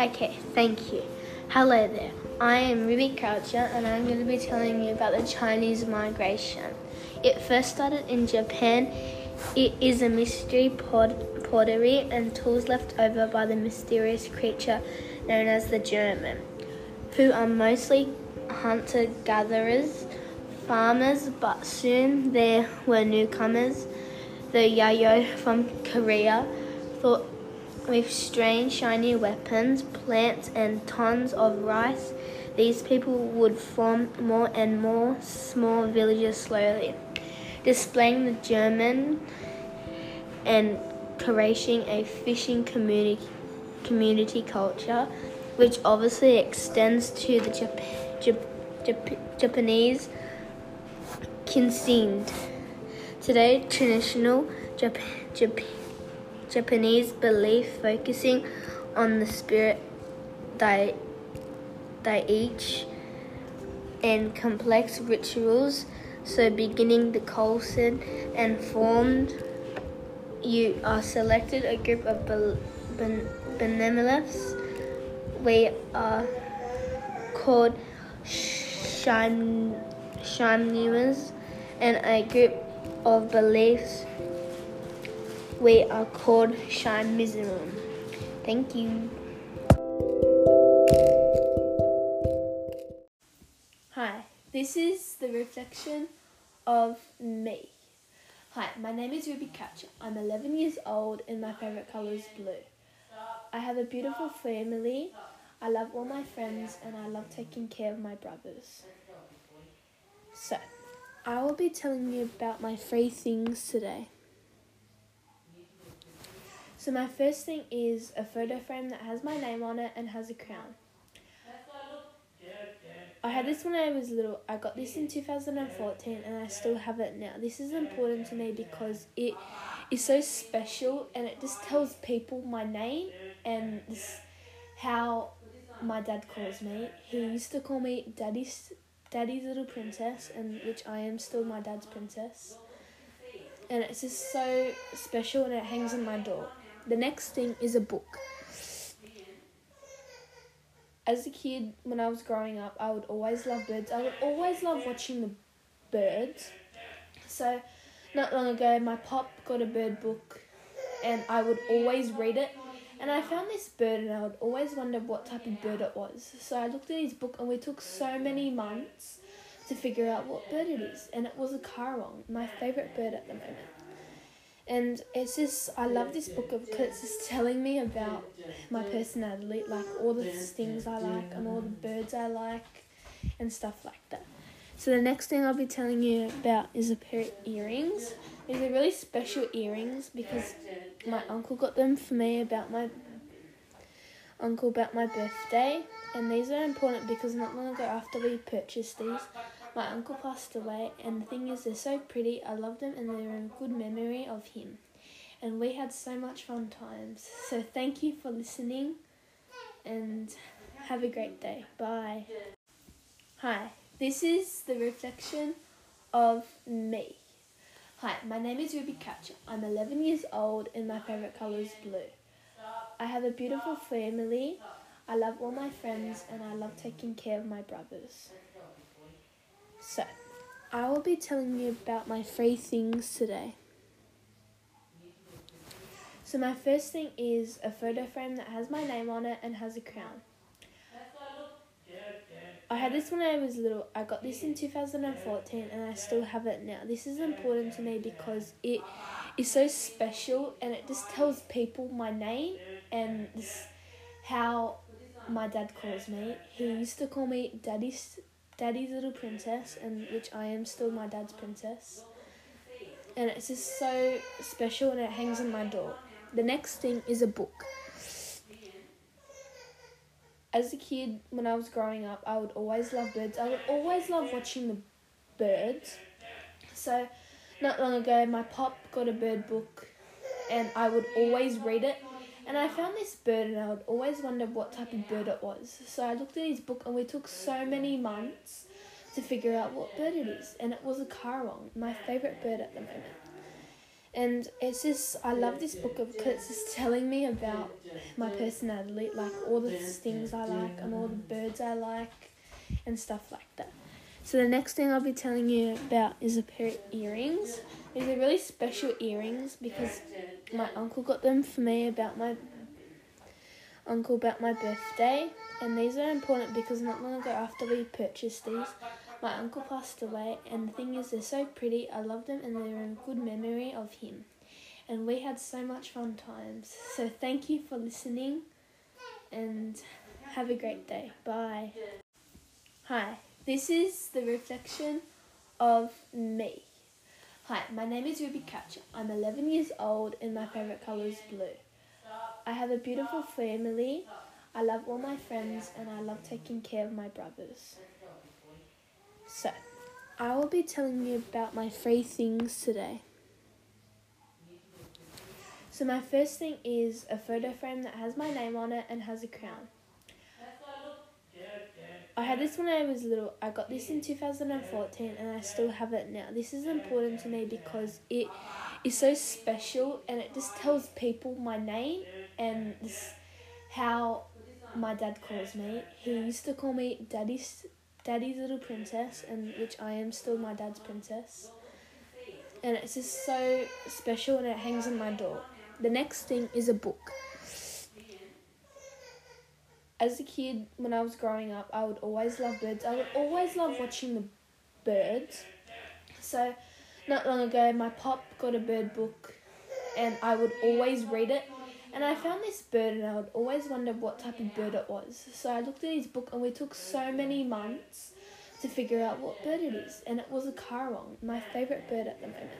Okay, thank you. Hello there. I am Ruby Croucher and I'm going to be telling you about the Chinese migration. It first started in Japan. It is a mystery pot- pottery and tools left over by the mysterious creature known as the Jomon, who are mostly hunter gatherers, farmers, but soon there were newcomers. The Yayoi from Korea thought with strange shiny weapons, plants, and tons of rice, these people would form more and more small villages slowly, displaying the Jomon and encouraging a fishing community, community culture, which obviously extends to the Jap- Jap- Jap- Japanese cuisine. Today, traditional Jap- Jap- Japanese belief focusing on the spirit di- each and complex rituals. So, beginning the Colson and formed, you are selected a group of ben- benevolence. We are called Sham- Shamnimas and a group of beliefs we are called Shine Shamanism. Thank you. Hi, this is the reflection of me. Hi, my name is Ruby Catcher. I'm 11 years old and my favorite color is blue. I have a beautiful family. I love all my friends and I love taking care of my brothers. So, I will be telling you about my three things today. So my first thing is a photo frame that has my name on it and has a crown. I had this when I was little. I got this in 2014 and I still have it now. This is important to me because it is so special and it just tells people my name and this, how my dad calls me. He used to call me Daddy's Daddy's little princess and which I am still my dad's princess. And it's just so special and it hangs on my door. The next thing is a book. As a kid, when I was growing up, I would always love birds. I would always love watching the birds. So, not long ago, my pop got a bird book and I would always read it. And I found this bird and I would always wonder what type of bird it was. So I looked at his book and we took so many months to figure out what bird it is. And it was a currawong, my favourite bird at the moment and it's just I love this book because it's telling me about my personality, like all the things I like and all the birds I like and stuff like that. So the next thing I'll be telling you about is a pair of earrings. These are really special earrings because my uncle got them for me about my uncle about my birthday and these are important because not long ago after we purchased these my uncle passed away, and the thing is, they're so pretty. I love them, and they're a good memory of him. And we had so much fun times. So thank you for listening, and have a great day. Bye. Hi, this is the reflection of me. Hi, my name is Ruby Catcher. I'm 11 years old, and my favorite color is blue. I have a beautiful family. I love all my friends, and I love taking care of my brothers. So, I will be telling you about my three things today. So, my first thing is a photo frame that has my name on it and has a crown. I had this when I was little. I got this in 2014 and I still have it now. This is important to me because it is so special and it just tells people my name and how my dad calls me. He used to call me Daddy's Daddy's little princess, and which I am still my dad's princess. And it's just so special, and it hangs on my door. The next thing is a book. As a kid, when I was growing up, I would always love birds. I would always love watching the birds. So, not long ago, my pop got a bird book, and I would always read it and I found this bird and I would always wonder what type of bird it was. So I looked in his book and we took so many months to figure out what bird it is. And it was a currawong, my favourite bird at the moment. And it's just, I love this book because it's just telling me about my personality, like all the things I like and all the birds I like and stuff like that. So the next thing I'll be telling you about is a pair of earrings. These are really special earrings because my uncle got them for me about my uncle about my birthday. And these are important because not long ago after we purchased these, my uncle passed away, and the thing is, they're so pretty. I love them, and they're a good memory of him. And we had so much fun times. So thank you for listening, and have a great day. Bye. Hi, this is the reflection of me. Hi, my name is Ruby Catcher. I'm 11 years old, and my favorite color is blue. I have a beautiful family. I love all my friends, and I love taking care of my brothers. So, I will be telling you about my three things today. So, my first thing is a photo frame that has my name on it and has a crown. I had this when I was little. I got this in 2014 and I still have it now. This is important to me because it is so special and it just tells people my name and this, how my dad calls me. He used to call me Daddy's Daddy's little princess, and which I am still my dad's princess. And it's just so special, and it hangs on my door. The next thing is a book. As a kid, when I was growing up, I would always love birds. I would always love watching the birds. So, not long ago, my pop got a bird book, and I would always read it and I found this bird and I would always wonder what type of bird it was. So I looked at his book and we took so many months to figure out what bird it is. And it was a currawong, my favourite bird at the moment.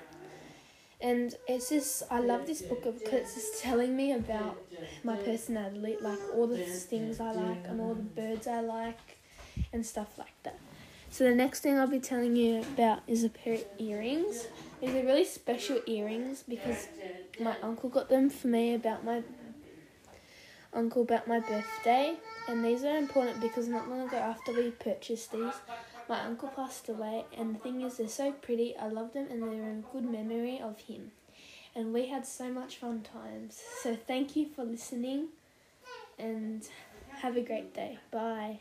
And it's just, I love this book because it's just telling me about my personality, like all the things I like and all the birds I like and stuff like that. So the next thing I'll be telling you about is a pair of earrings. These are really special earrings because my uncle got them for me about my uncle about my birthday. And these are important because not long ago after we purchased these, my uncle passed away. And the thing is, they're so pretty. I love them and they're a good memory of him. And we had so much fun times. So thank you for listening and have a great day. Bye.